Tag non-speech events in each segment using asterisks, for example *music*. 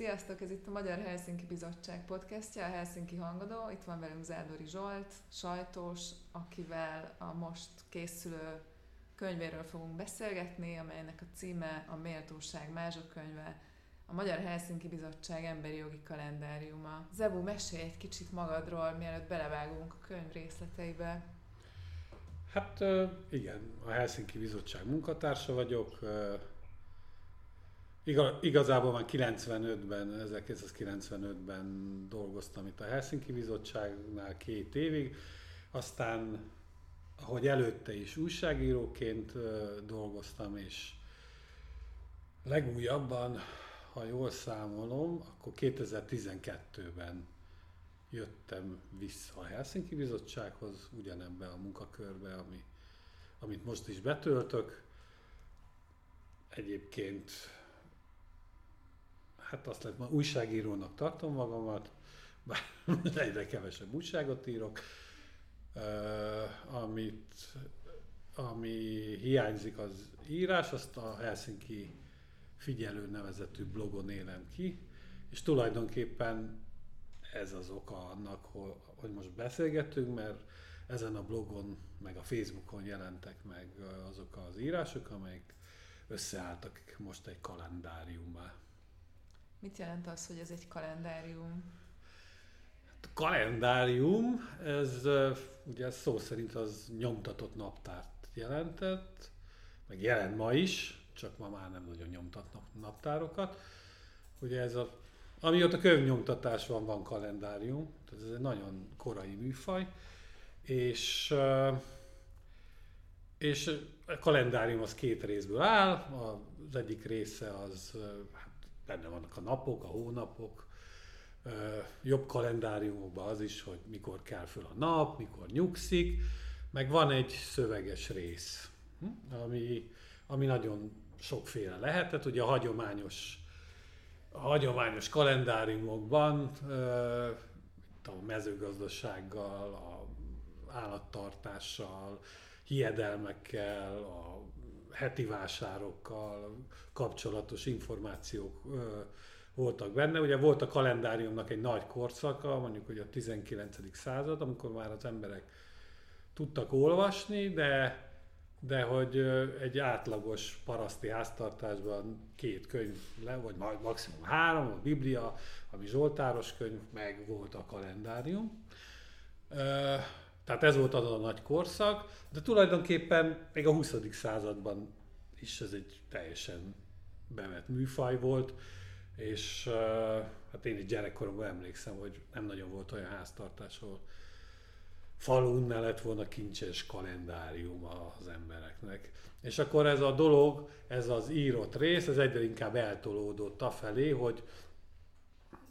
Sziasztok, ez itt a Magyar Helsinki Bizottság podcastja, a Helsinki Hangadó. Itt van velünk Zádori Zsolt, sajtós, akivel a most készülő könyvéről fogunk beszélgetni, amelynek a címe a Méltóság mázsakönyve, a Magyar Helsinki Bizottság emberi jogi kalendáriuma. Zebu, mesélj egy kicsit magadról, mielőtt belevágunk a könyv részleteibe. Hát igen, a Helsinki Bizottság munkatársa vagyok, Igazából már 95-ben, 1995-ben dolgoztam itt a Helsinki Bizottságnál két évig, aztán ahogy előtte is újságíróként dolgoztam, és legújabban, ha jól számolom, akkor 2012-ben jöttem vissza a Helsinki Bizottsághoz, ugyanebben a munkakörbe, ami, amit most is betöltök. Egyébként hát azt lehet, újságírónak tartom magamat, bár *laughs* egyre kevesebb újságot írok, amit, ami hiányzik az írás, azt a Helsinki figyelő nevezetű blogon élem ki, és tulajdonképpen ez az oka annak, hogy most beszélgetünk, mert ezen a blogon, meg a Facebookon jelentek meg azok az írások, amelyek összeálltak most egy kalendáriummá. Mit jelent az, hogy ez egy kalendárium? Kalendárium, ez ugye szó szerint az nyomtatott naptárt jelentett, meg jelent ma is, csak ma már nem nagyon nyomtatnak naptárokat. Ugye ez a, amióta könyvnyomtatás van, van kalendárium, tehát ez egy nagyon korai műfaj, és és a kalendárium az két részből áll, az egyik része az benne vannak a napok, a hónapok, jobb kalendáriumokban az is, hogy mikor kell föl a nap, mikor nyugszik, meg van egy szöveges rész, hm, ami, ami nagyon sokféle lehet. Tehát ugye a hagyományos, a hagyományos kalendáriumokban a mezőgazdasággal, a állattartással, hiedelmekkel, a heti vásárokkal kapcsolatos információk voltak benne. Ugye volt a kalendáriumnak egy nagy korszaka, mondjuk hogy a 19. század, amikor már az emberek tudtak olvasni, de de hogy egy átlagos paraszti háztartásban két könyv le, vagy maximum három, a Biblia, ami Zsoltáros könyv, meg volt a kalendárium. Tehát ez volt az a nagy korszak, de tulajdonképpen még a 20. században is ez egy teljesen bevett műfaj volt, és hát én is gyerekkoromban emlékszem, hogy nem nagyon volt olyan háztartás, ahol falun ne lett volna kincses kalendárium az embereknek. És akkor ez a dolog, ez az írott rész, ez egyre inkább eltolódott afelé, hogy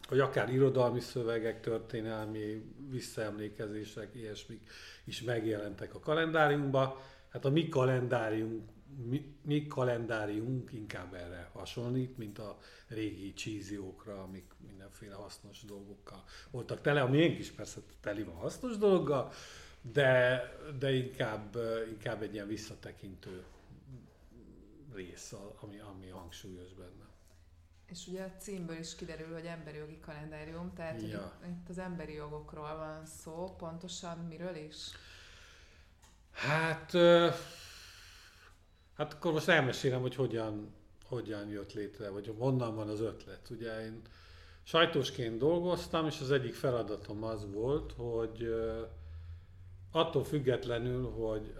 hogy akár irodalmi szövegek, történelmi visszaemlékezések, ilyesmik is megjelentek a kalendáriumban. Hát a mi kalendárium, mi, mi kalendáriumunk inkább erre hasonlít, mint a régi csíziókra, amik mindenféle hasznos dolgokkal voltak tele, ami én is persze teli van hasznos dologgal, de, de inkább, inkább egy ilyen visszatekintő rész, ami, ami hangsúlyos benne. És ugye a címből is kiderül, hogy emberi jogi kalendárium, tehát ja. itt az emberi jogokról van szó, pontosan miről is? Hát, hát akkor most elmesélem, hogy hogyan, hogyan jött létre, vagy honnan van az ötlet. Ugye én sajtósként dolgoztam, és az egyik feladatom az volt, hogy attól függetlenül, hogy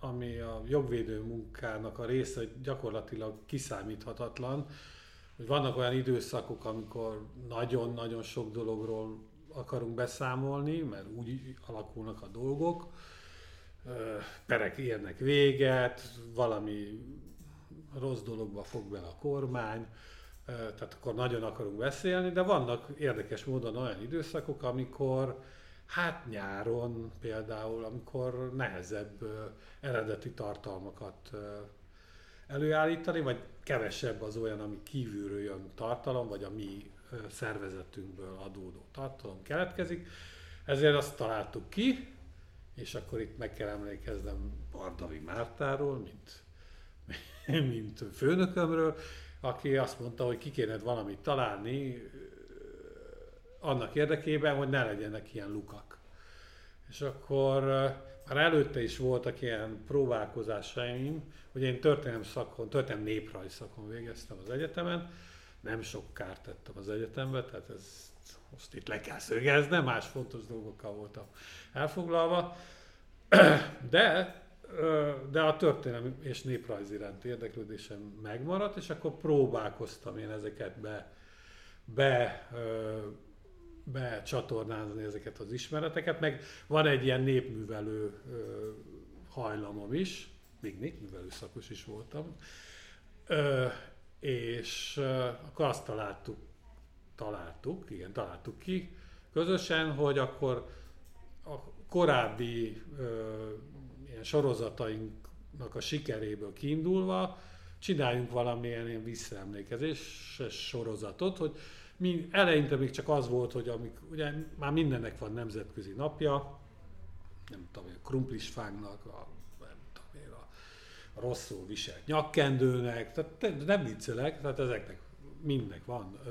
ami a jogvédő munkának a része gyakorlatilag kiszámíthatatlan, hogy vannak olyan időszakok, amikor nagyon-nagyon sok dologról akarunk beszámolni, mert úgy alakulnak a dolgok, perek érnek véget, valami rossz dologba fog bele a kormány, tehát akkor nagyon akarunk beszélni, de vannak érdekes módon olyan időszakok, amikor hát nyáron például, amikor nehezebb eredeti tartalmakat előállítani, vagy kevesebb az olyan, ami kívülről jön tartalom, vagy a mi szervezetünkből adódó tartalom keletkezik. Ezért azt találtuk ki, és akkor itt meg kell emlékeznem Bardavi Mártáról, mint, *laughs* mint főnökömről, aki azt mondta, hogy ki kéne valamit találni annak érdekében, hogy ne legyenek ilyen lukak. És akkor már előtte is voltak ilyen próbálkozásaim, hogy én történelem szakon, történelem néprajz szakon végeztem az egyetemen, nem sok kárt tettem az egyetembe, tehát ez most itt le kell szögeznem, más fontos dolgokkal voltam elfoglalva, *clears throat* de, de a történelem és néprajz iránt érdeklődésem megmaradt, és akkor próbálkoztam én ezeket be, be becsatornázni ezeket az ismereteket, meg van egy ilyen népművelő hajlamom is, még népművelő szakos is voltam, és akkor azt találtuk, találtuk, igen, találtuk ki közösen, hogy akkor a korábbi ilyen sorozatainknak a sikeréből kiindulva csináljunk valamilyen ilyen visszaemlékezéses sorozatot, hogy mi, eleinte még csak az volt, hogy amik, ugye már mindennek van nemzetközi napja, nem tudom, a krumplisfánknak, a, nem tudom a rosszul viselt nyakkendőnek, tehát nem viccelek, tehát ezeknek mindnek van ö,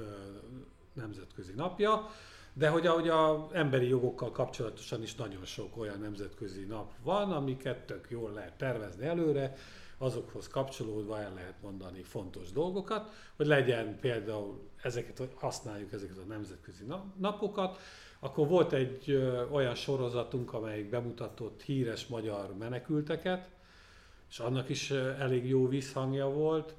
nemzetközi napja, de hogy ahogy a emberi jogokkal kapcsolatosan is nagyon sok olyan nemzetközi nap van, amiket tök jól lehet tervezni előre, azokhoz kapcsolódva el lehet mondani fontos dolgokat, hogy legyen például ezeket, használjuk ezeket a nemzetközi napokat, akkor volt egy olyan sorozatunk, amelyik bemutatott híres magyar menekülteket, és annak is elég jó visszhangja volt,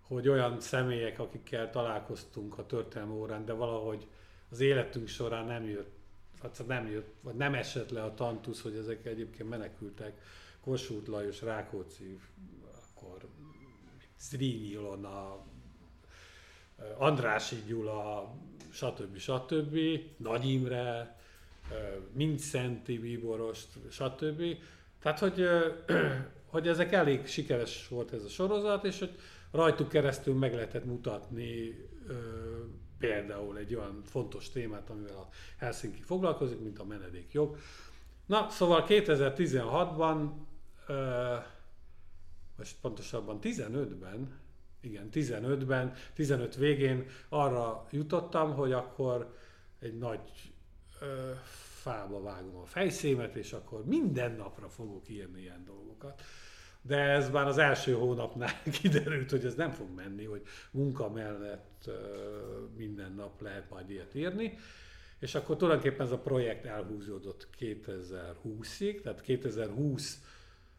hogy olyan személyek, akikkel találkoztunk a történelmi órán, de valahogy az életünk során nem jött, vagy nem jött, vagy nem esett le a tantusz, hogy ezek egyébként menekültek. Kossuth Lajos, Rákóczi, akkor Zrínyi Ilona, Andrási Gyula, stb. stb. Nagy Imre, Szenti Bíborost, stb. Tehát, hogy, *clears throat* hogy ezek elég sikeres volt ez a sorozat, és hogy rajtuk keresztül meg lehetett mutatni például egy olyan fontos témát, amivel a Helsinki foglalkozik, mint a menedékjog. Na, szóval 2016-ban, most pontosabban 15-ben, igen, 15-ben, 15 végén arra jutottam, hogy akkor egy nagy ö, fába vágom a fejszémet, és akkor minden napra fogok írni ilyen dolgokat. De ez már az első hónapnál *laughs* kiderült, hogy ez nem fog menni, hogy munka mellett ö, minden nap lehet majd ilyet írni. És akkor tulajdonképpen ez a projekt elhúzódott 2020-ig, tehát 2020-ra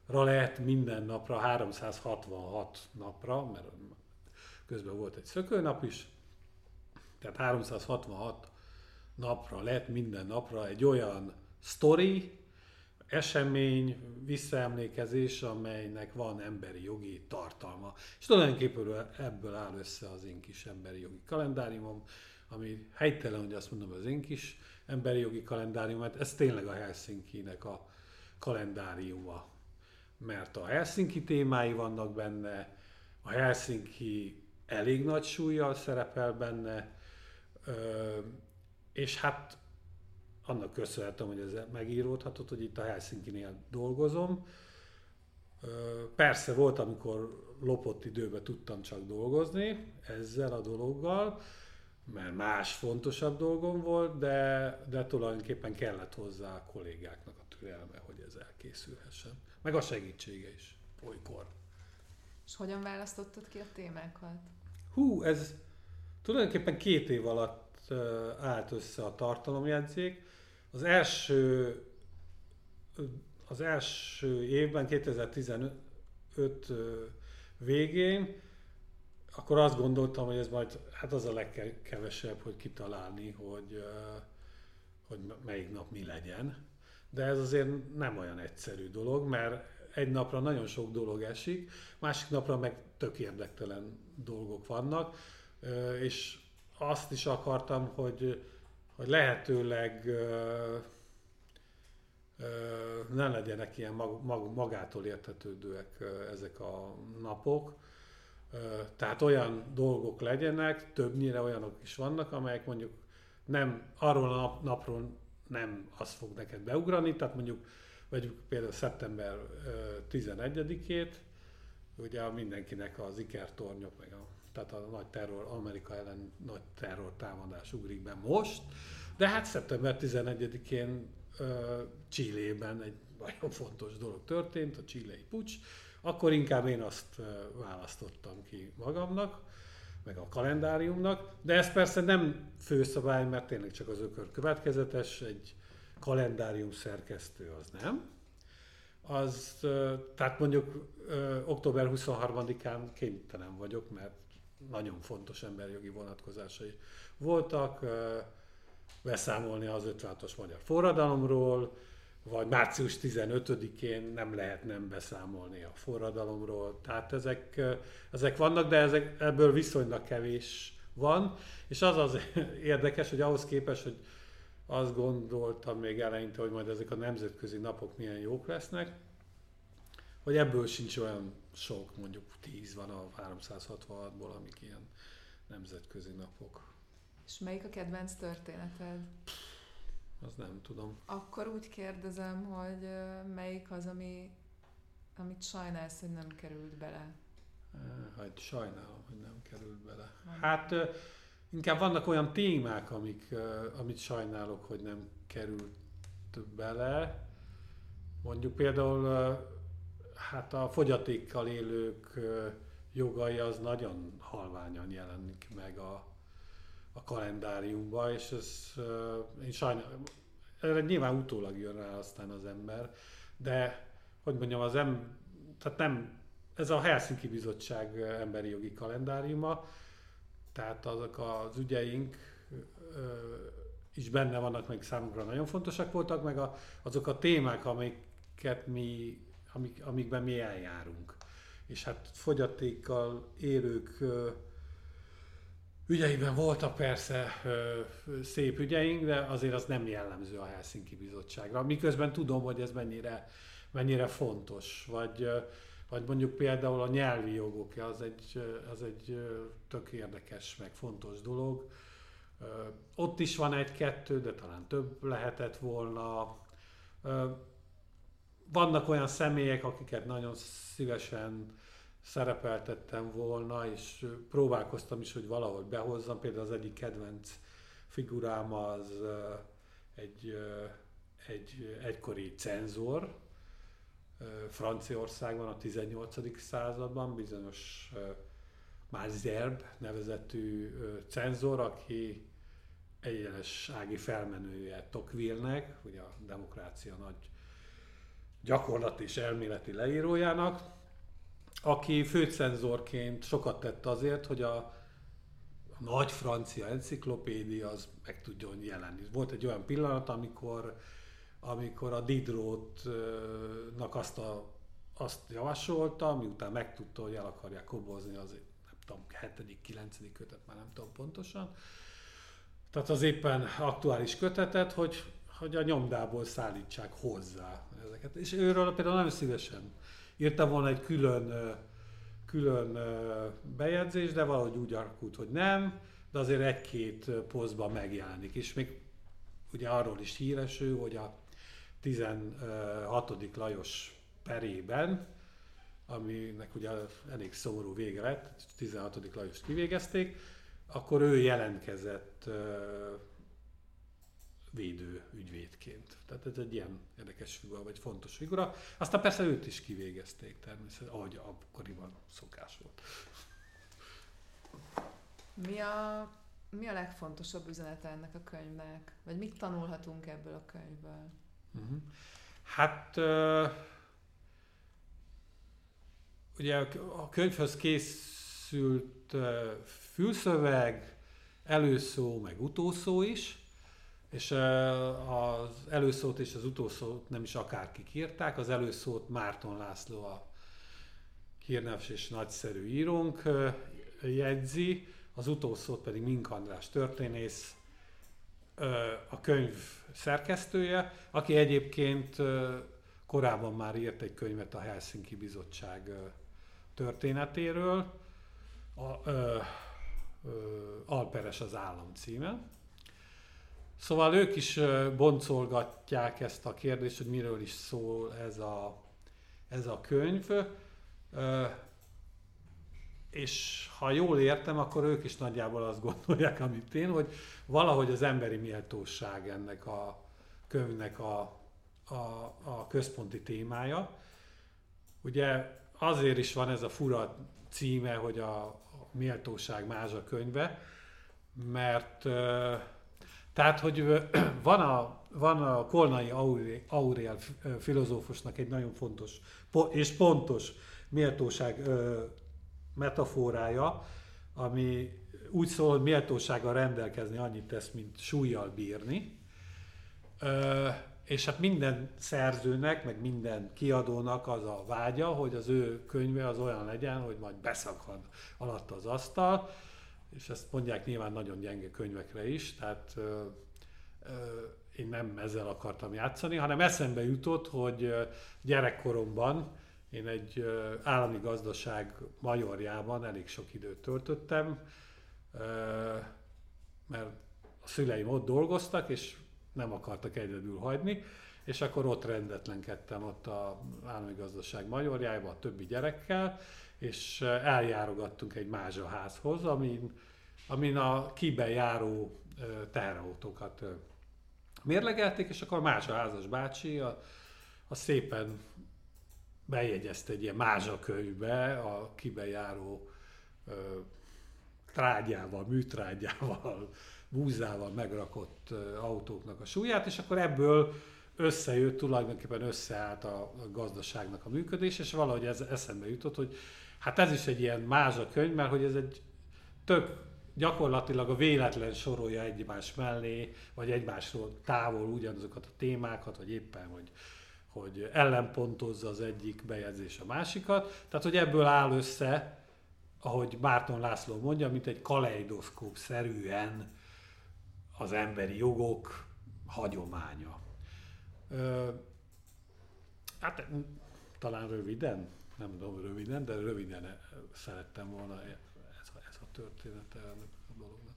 lehet minden napra, 366 napra, mert közben volt egy szökőnap is, tehát 366 napra lett minden napra egy olyan sztori, esemény, visszaemlékezés, amelynek van emberi jogi tartalma. És tulajdonképpen ebből áll össze az én kis emberi jogi kalendáriumom, ami helytelen, hogy azt mondom, az én kis emberi jogi kalendárium, mert ez tényleg a Helsinki-nek a kalendáriuma. Mert a Helsinki témái vannak benne, a Helsinki elég nagy súlyjal szerepel benne, és hát annak köszönhetem, hogy ez megíródhatott, hogy itt a Helsinki-nél dolgozom. Persze volt, amikor lopott időben tudtam csak dolgozni ezzel a dologgal, mert más fontosabb dolgom volt, de, de tulajdonképpen kellett hozzá a kollégáknak a türelme, hogy ez elkészülhessen. Meg a segítsége is olykor. És hogyan választottad ki a témákat? Hú, ez tulajdonképpen két év alatt állt össze a tartalomjegyzék. Az első, az első évben, 2015 végén, akkor azt gondoltam, hogy ez majd, hát az a legkevesebb, hogy kitalálni, hogy, hogy melyik nap mi legyen. De ez azért nem olyan egyszerű dolog, mert egy napra nagyon sok dolog esik, másik napra meg tök érdektelen dolgok vannak, és azt is akartam, hogy, hogy lehetőleg ne legyenek ilyen mag, mag, magától értetődőek ezek a napok. Tehát olyan dolgok legyenek, többnyire olyanok is vannak, amelyek mondjuk nem arról a nap, napról nem az fog neked beugrani, tehát mondjuk vegyük például szeptember 11-ét, ugye mindenkinek az ikertornyok, meg a tehát a nagy terror, Amerika ellen nagy terror támadás ugrik be most, de hát szeptember 11-én Csillében egy nagyon fontos dolog történt, a csillei pucs, akkor inkább én azt választottam ki magamnak, meg a kalendáriumnak, de ez persze nem főszabály, mert tényleg csak az ökör következetes, egy kalendárium szerkesztő az nem. Az, tehát mondjuk október 23-án kénytelen vagyok, mert nagyon fontos emberjogi vonatkozásai voltak, beszámolni az 56-os magyar forradalomról, vagy március 15-én nem lehet nem beszámolni a forradalomról. Tehát ezek, ezek vannak, de ezek, ebből viszonylag kevés van, és az az *laughs* érdekes, hogy ahhoz képest, hogy azt gondoltam még eleinte, hogy majd ezek a nemzetközi napok milyen jók lesznek, hogy ebből sincs olyan sok, mondjuk 10 van a 366-ból, amik ilyen nemzetközi napok. És melyik a kedvenc történeted? Az nem tudom. Akkor úgy kérdezem, hogy melyik az, ami, amit sajnálsz, hogy nem került bele? Hát sajnálom, hogy nem került bele. Hát inkább vannak olyan témák, amik, amit sajnálok, hogy nem került bele. Mondjuk például hát a fogyatékkal élők jogai az nagyon halványan jelenik meg a, a kalendáriumba, és ez én sajnálom, erre nyilván utólag jön rá aztán az ember, de hogy mondjam, az em, tehát nem, ez a Helsinki Bizottság emberi jogi kalendáriuma, tehát azok az ügyeink is benne vannak, meg számunkra nagyon fontosak voltak, meg a, azok a témák, amiket mi, amik, amikben mi eljárunk. És hát fogyatékkal élők ügyeiben voltak persze ö, szép ügyeink, de azért az nem jellemző a Helsinki Bizottságra. Miközben tudom, hogy ez mennyire, mennyire fontos. Vagy, ö, vagy mondjuk például a nyelvi jogok, az egy, az egy tök érdekes, meg fontos dolog. Ö, ott is van egy-kettő, de talán több lehetett volna. Ö, vannak olyan személyek, akiket nagyon szívesen szerepeltettem volna, és próbálkoztam is, hogy valahogy behozzam. Például az egyik kedvenc figurám az egy, egy egykori cenzor, Franciaországban a 18. században bizonyos Malzerb nevezetű cenzor, aki egyenes ági felmenője Tocqueville-nek, ugye a demokrácia nagy gyakorlati és elméleti leírójának, aki főcenzorként sokat tett azért, hogy a, nagy francia enciklopédia az meg tudjon jelenni. Volt egy olyan pillanat, amikor, amikor a Diderot-nak azt, a, azt javasolta, miután megtudta, hogy el akarják kobozni az nem tudom, 7. 9. kötet, már nem tudom pontosan. Tehát az éppen aktuális kötetet, hogy, hogy a nyomdából szállítsák hozzá ezeket. És őről például nagyon szívesen írtam volna egy külön, külön bejegyzés, de valahogy úgy alakult, hogy nem, de azért egy-két posztban megjelenik. És még ugye arról is híres ő, hogy a 16. Lajos perében, aminek ugye elég szomorú vége lett, 16. Lajos kivégezték, akkor ő jelentkezett védő ügyvédként. Tehát ez egy ilyen érdekes figura, vagy fontos figura. Aztán persze őt is kivégezték természetesen, ahogy akkoriban szokás volt. Mi a, mi a legfontosabb üzenete ennek a könyvnek? Vagy mit tanulhatunk ebből a könyvből? Uh-huh. Hát uh, ugye a könyvhöz készült uh, fülszöveg, előszó, meg utószó is, és az előszót és az utószót nem is akárkik írták. Az előszót Márton László a hírneves és nagyszerű írónk jegyzi, az utószót pedig Mink András történész, a könyv szerkesztője, aki egyébként korábban már írt egy könyvet a Helsinki Bizottság történetéről, a, ö, ö, Alperes az állam címe. Szóval ők is boncolgatják ezt a kérdést, hogy miről is szól ez a, ez a könyv. és ha jól értem, akkor ők is nagyjából azt gondolják, amit én, hogy valahogy az emberi méltóság ennek a könyvnek a, a, a központi témája. Ugye azért is van ez a fura címe, hogy a méltóság mázsa könyve, mert tehát, hogy *clears throat* van a, van a Kolnai Aurél filozófusnak egy nagyon fontos és pontos méltóság metaforája, ami úgy szól, hogy méltósággal rendelkezni annyit tesz, mint súlyjal bírni. És hát minden szerzőnek, meg minden kiadónak az a vágya, hogy az ő könyve az olyan legyen, hogy majd beszakad alatt az asztal, és ezt mondják nyilván nagyon gyenge könyvekre is, tehát ö, ö, én nem ezzel akartam játszani, hanem eszembe jutott, hogy gyerekkoromban én egy állami gazdaság majorjában elég sok időt töltöttem, mert a szüleim ott dolgoztak, és nem akartak egyedül hagyni, és akkor ott rendetlenkedtem ott a állami gazdaság majorjába a többi gyerekkel, és eljárogattunk egy mázsaházhoz, amin, amin a kibe járó teherautókat mérlegelték, és akkor a mázsaházas bácsi a, a szépen bejegyezte egy ilyen mázsakönyvbe a kibejáró ö, trágyával, műtrágyával, búzával megrakott autóknak a súlyát, és akkor ebből összejött, tulajdonképpen összeállt a gazdaságnak a működés, és valahogy ez eszembe jutott, hogy hát ez is egy ilyen mázsakönyv, mert hogy ez egy tök gyakorlatilag a véletlen sorolja egymás mellé, vagy egymásról távol ugyanazokat a témákat, vagy éppen, hogy hogy ellenpontozza az egyik bejegyzés a másikat. Tehát, hogy ebből áll össze, ahogy Bárton László mondja, mint egy kaleidoszkóp szerűen az emberi jogok hagyománya. Ö, hát talán röviden, nem tudom röviden, de röviden szerettem volna ez a, ez a története ennek a dolognak.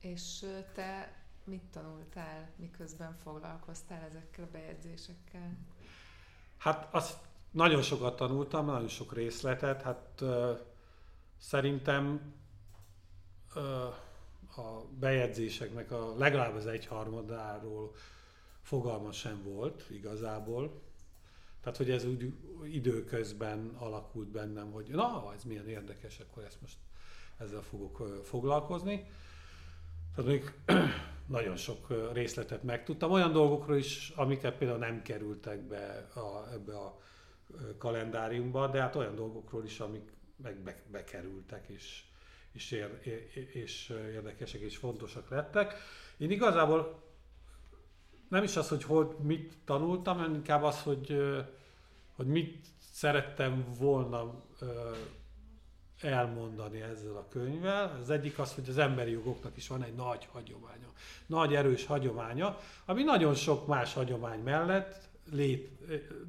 És te mit tanultál, miközben foglalkoztál ezekkel a bejegyzésekkel? Hát azt nagyon sokat tanultam, nagyon sok részletet, hát szerintem a bejegyzéseknek a legalább az egyharmadáról fogalma sem volt igazából. Tehát, hogy ez úgy időközben alakult bennem, hogy na, ez milyen érdekes, akkor ezt most ezzel fogok foglalkozni. Tehát még *clears throat* nagyon sok részletet megtudtam. Olyan dolgokról is, amiket például nem kerültek be a, ebbe a kalendáriumba, de hát olyan dolgokról is, amik meg be, bekerültek, és, és, ér, és érdekesek és fontosak lettek. Én igazából nem is az, hogy hol mit tanultam, hanem inkább az, hogy, hogy mit szerettem volna elmondani ezzel a könyvvel. Az egyik az, hogy az emberi jogoknak is van egy nagy hagyománya, nagy erős hagyománya, ami nagyon sok más hagyomány mellett lét,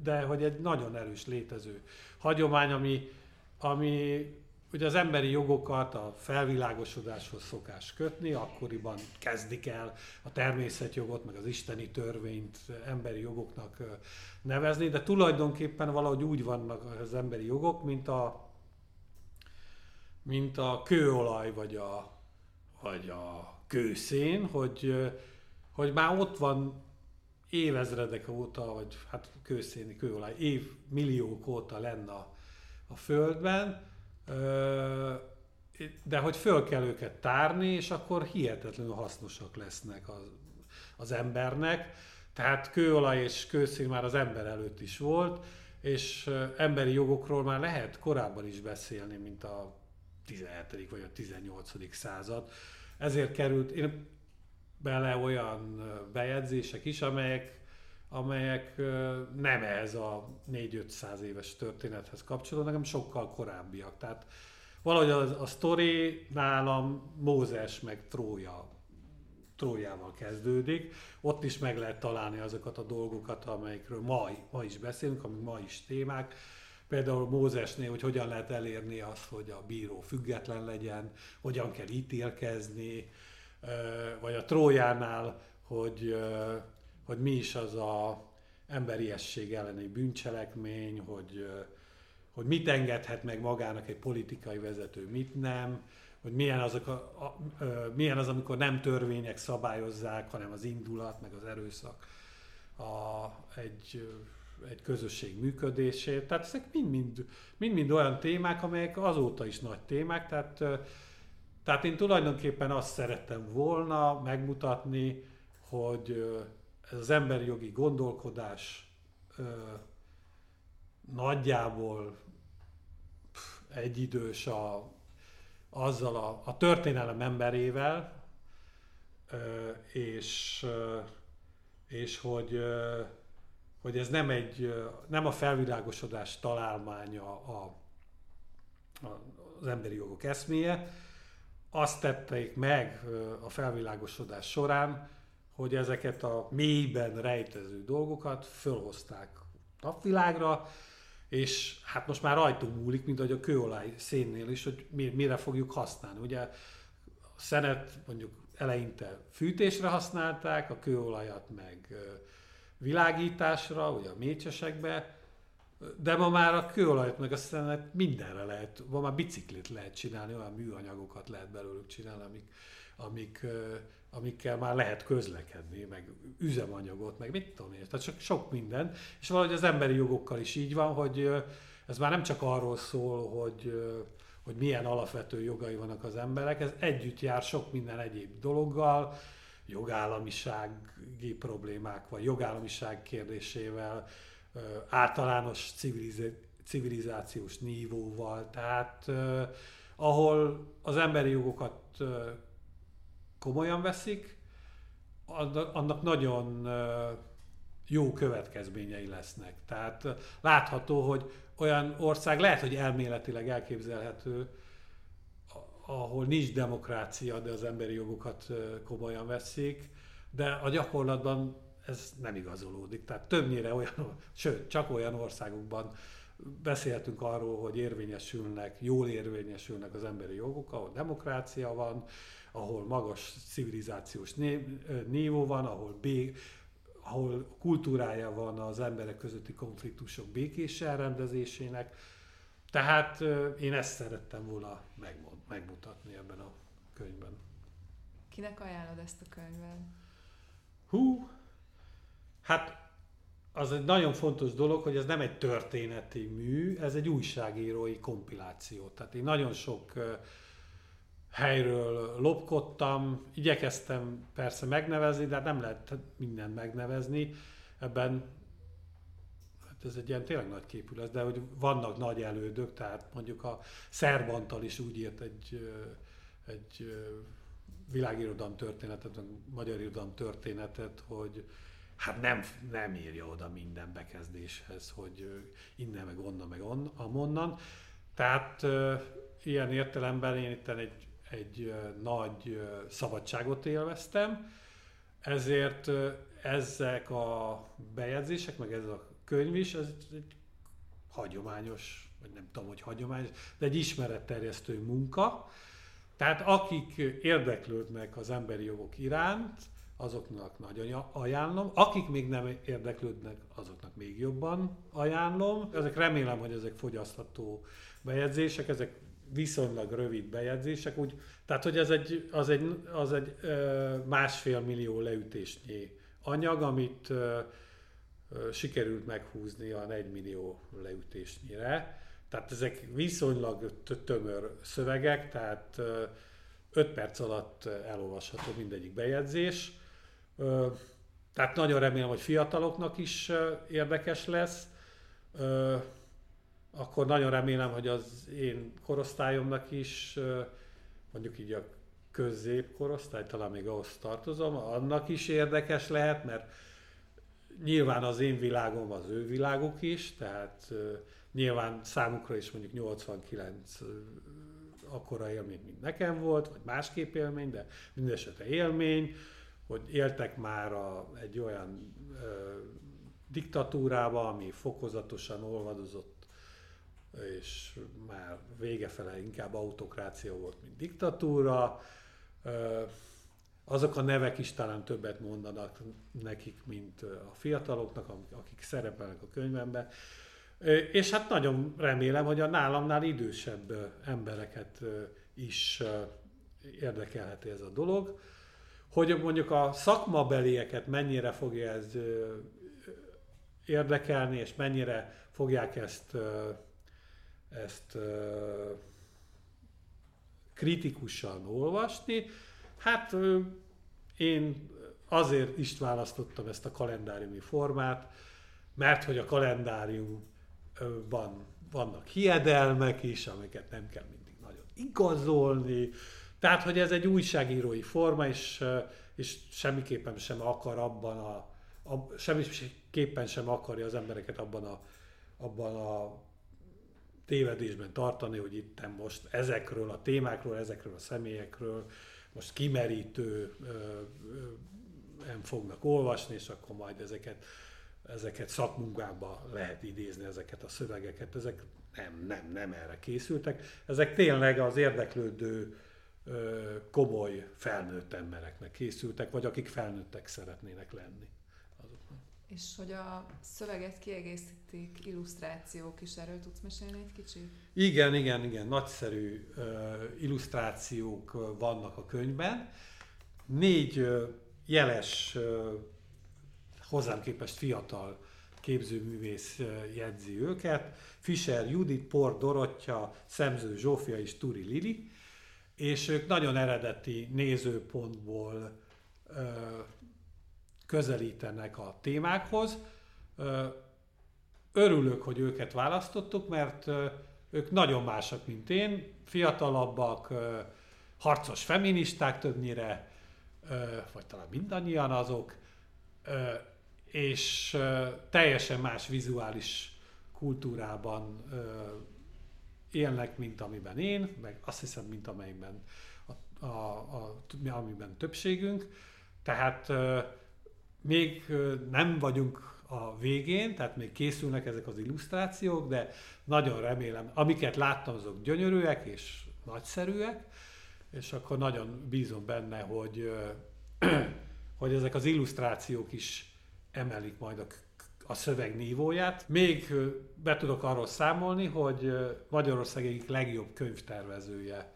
de hogy egy nagyon erős létező hagyomány, ami, ami ugye az emberi jogokat a felvilágosodáshoz szokás kötni, akkoriban kezdik el a természetjogot, meg az isteni törvényt emberi jogoknak nevezni, de tulajdonképpen valahogy úgy vannak az emberi jogok, mint a mint a kőolaj vagy a, vagy a kőszén, hogy, hogy már ott van évezredek óta, vagy hát kőszéni kőolaj, év milliók óta lenne a, a Földben, de hogy föl kell őket tárni, és akkor hihetetlenül hasznosak lesznek az, az embernek. Tehát kőolaj és kőszén már az ember előtt is volt, és emberi jogokról már lehet korábban is beszélni, mint a 17. vagy a 18. század. Ezért került én bele olyan bejegyzések is, amelyek, amelyek nem ehhez a 4-500 éves történethez kapcsolódnak, hanem sokkal korábbiak. Tehát valahogy a, a sztori nálam Mózes meg Trója Trójával kezdődik. Ott is meg lehet találni azokat a dolgokat, amelyekről ma, ma is beszélünk, amik ma is témák például Mózesnél, hogy hogyan lehet elérni azt, hogy a bíró független legyen, hogyan kell ítélkezni, vagy a Trójánál, hogy, hogy mi is az a emberiesség elleni bűncselekmény, hogy, hogy mit engedhet meg magának egy politikai vezető, mit nem, hogy milyen, azok a, a, a, milyen az, amikor nem törvények szabályozzák, hanem az indulat, meg az erőszak a, egy, egy közösség működését. Tehát ezek mind-mind olyan témák, amelyek azóta is nagy témák, tehát, tehát én tulajdonképpen azt szerettem volna megmutatni, hogy ez az emberi jogi gondolkodás nagyjából egyidős a, azzal a, a történelem emberével, és, és hogy, hogy ez nem, egy, nem a felvilágosodás találmánya a, a, az emberi jogok eszméje. Azt tették meg a felvilágosodás során, hogy ezeket a mélyben rejtező dolgokat fölhozták napvilágra, és hát most már rajtunk múlik, mint ahogy a kőolaj szénnél is, hogy mire fogjuk használni. Ugye a szenet mondjuk eleinte fűtésre használták, a kőolajat meg világításra, ugye a mécsesekbe, de ma már a kőolajat meg a szenet mindenre lehet, ma már biciklit lehet csinálni, olyan műanyagokat lehet belőlük csinálni, amik, amik, amikkel már lehet közlekedni, meg üzemanyagot, meg mit tudom én, tehát sok, sok minden. És valahogy az emberi jogokkal is így van, hogy ez már nem csak arról szól, hogy, hogy milyen alapvető jogai vannak az emberek, ez együtt jár sok minden egyéb dologgal, jogállamisági problémák, vagy jogállamiság kérdésével, általános civilizációs nívóval, tehát ahol az emberi jogokat komolyan veszik, annak nagyon jó következményei lesznek. Tehát látható, hogy olyan ország lehet, hogy elméletileg elképzelhető, ahol nincs demokrácia, de az emberi jogokat komolyan veszik, de a gyakorlatban ez nem igazolódik. Tehát többnyire olyan, *laughs* sőt, csak olyan országokban beszéltünk arról, hogy érvényesülnek, jól érvényesülnek az emberi jogok, ahol demokrácia van, ahol magas civilizációs nívó van, ahol, bé, ahol kultúrája van az emberek közötti konfliktusok békés elrendezésének. Tehát én ezt szerettem volna megmutatni ebben a könyvben. Kinek ajánlod ezt a könyvet? Hú, hát az egy nagyon fontos dolog, hogy ez nem egy történeti mű, ez egy újságírói kompiláció. Tehát én nagyon sok helyről lopkodtam, igyekeztem persze megnevezni, de hát nem lehet mindent megnevezni. Ebben hát ez egy ilyen tényleg nagy képű lesz, de hogy vannak nagy elődök, tehát mondjuk a Szerbantal is úgy írt egy, egy világirodalom történetet, magyar irodalom történetet, hogy hát nem, nem írja oda minden bekezdéshez, hogy innen, meg onnan, meg on. Tehát ilyen értelemben én itt egy egy nagy szabadságot élveztem, ezért ezek a bejegyzések, meg ez a könyv is, ez egy hagyományos, vagy nem tudom, hogy hagyományos, de egy ismeretterjesztő munka. Tehát akik érdeklődnek az emberi jogok iránt, azoknak nagyon ajánlom. Akik még nem érdeklődnek, azoknak még jobban ajánlom. Ezek remélem, hogy ezek fogyasztható bejegyzések, ezek viszonylag rövid bejegyzések, úgy, tehát hogy ez egy, az egy, az egy másfél millió leütésnyi anyag, amit sikerült meghúzni a 1 millió leütésnyire. Tehát ezek viszonylag tömör szövegek, tehát 5 perc alatt elolvasható mindegyik bejegyzés. Tehát nagyon remélem, hogy fiataloknak is érdekes lesz akkor nagyon remélem, hogy az én korosztályomnak is, mondjuk így a középkorosztály, talán még ahhoz tartozom, annak is érdekes lehet, mert nyilván az én világom az ő világuk is, tehát nyilván számukra is mondjuk 89 akkora élmény, mint nekem volt, vagy másképp élmény, de mindesetre élmény, hogy éltek már a, egy olyan ö, diktatúrába, ami fokozatosan olvadozott és már vége fele inkább autokrácia volt, mint diktatúra. Azok a nevek is talán többet mondanak nekik, mint a fiataloknak, akik szerepelnek a könyvemben. És hát nagyon remélem, hogy a nálamnál idősebb embereket is érdekelheti ez a dolog. Hogy mondjuk a szakmabelieket mennyire fogja ez érdekelni, és mennyire fogják ezt, ezt kritikusan olvasni, hát én azért is választottam ezt a kalendáriumi formát, mert hogy a kalendáriumban vannak hiedelmek is, amiket nem kell mindig nagyon igazolni, tehát, hogy ez egy újságírói forma, és, és semmiképpen sem akar abban a, a semmiképpen sem akarja az embereket abban a, abban a tévedésben tartani, hogy itt most ezekről a témákról, ezekről a személyekről most kimerítő nem fognak olvasni, és akkor majd ezeket, ezeket szakmunkába lehet idézni, ezeket a szövegeket. Ezek nem, nem, nem erre készültek. Ezek tényleg az érdeklődő komoly felnőtt embereknek készültek, vagy akik felnőttek szeretnének lenni. Azoknak. És hogy a szöveget kiegészítik illusztrációk is, erről tudsz mesélni egy kicsit? Igen, igen, igen, nagyszerű uh, illusztrációk vannak a könyvben. Négy uh, jeles, uh, hozzám képest fiatal képzőművész jegyzi őket. Fischer Judit, Por Dorottya, Szemző Zsófia és Turi Lili és ők nagyon eredeti nézőpontból közelítenek a témákhoz. Örülök, hogy őket választottuk, mert ők nagyon másak, mint én, fiatalabbak, harcos feministák többnyire, vagy talán mindannyian azok, és teljesen más vizuális kultúrában élnek, mint amiben én, meg azt hiszem, mint amelyben a, a, a, amiben többségünk. Tehát még nem vagyunk a végén, tehát még készülnek ezek az illusztrációk, de nagyon remélem, amiket láttam, azok gyönyörűek és nagyszerűek, és akkor nagyon bízom benne, hogy, *clears throat* hogy ezek az illusztrációk is emelik majd a a szöveg nívóját. Még be tudok arról számolni, hogy Magyarország egyik legjobb könyvtervezője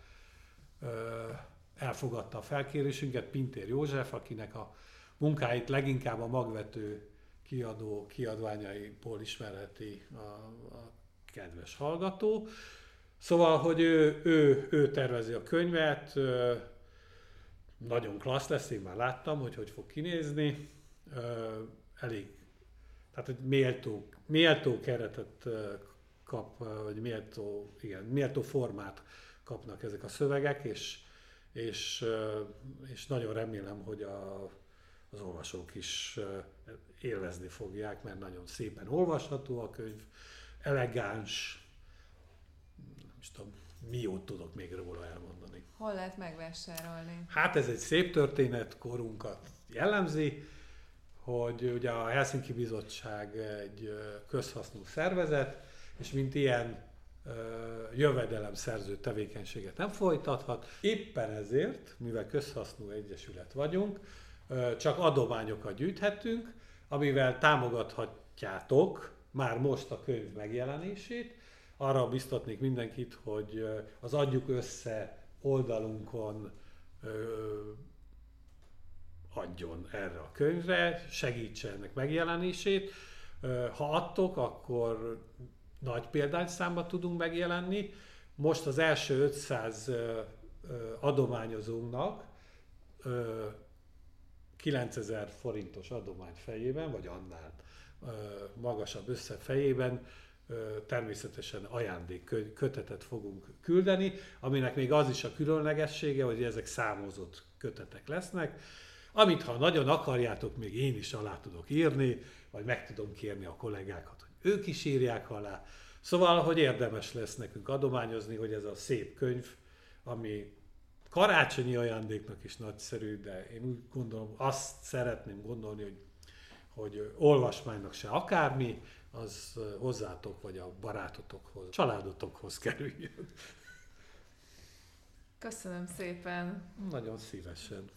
elfogadta a felkérésünket, Pintér József, akinek a munkáit leginkább a magvető kiadó kiadványaiból ismerheti a, a kedves hallgató. Szóval, hogy ő, ő, ő tervezi a könyvet, nagyon klassz lesz, én már láttam, hogy hogy fog kinézni, elég tehát, hogy méltó, méltó keretet kap, vagy méltó, igen, méltó formát kapnak ezek a szövegek, és, és, és nagyon remélem, hogy a, az olvasók is élvezni fogják, mert nagyon szépen olvasható a könyv, elegáns, nem is tudom, miót tudok még róla elmondani. Hol lehet megvásárolni? Hát ez egy szép történet, korunkat jellemzi, hogy ugye a Helsinki Bizottság egy közhasznú szervezet, és mint ilyen jövedelemszerző tevékenységet nem folytathat. Éppen ezért, mivel közhasznú egyesület vagyunk, csak adományokat gyűjthetünk, amivel támogathatjátok már most a könyv megjelenését. Arra biztatnék mindenkit, hogy az Adjuk Össze oldalunkon adjon erre a könyvre, segítse ennek megjelenését. Ha adtok, akkor nagy példányszámba tudunk megjelenni. Most az első 500 adományozónak 9000 forintos adomány fejében, vagy annál magasabb össze fejében természetesen ajándék kötetet fogunk küldeni, aminek még az is a különlegessége, hogy ezek számozott kötetek lesznek, amit ha nagyon akarjátok, még én is alá tudok írni, vagy meg tudom kérni a kollégákat, hogy ők is írják alá. Szóval, hogy érdemes lesz nekünk adományozni, hogy ez a szép könyv, ami karácsonyi ajándéknak is nagyszerű, de én úgy gondolom, azt szeretném gondolni, hogy, hogy olvasmánynak se akármi, az hozzátok, vagy a barátotokhoz, családotokhoz kerüljön. Köszönöm szépen! Nagyon szívesen.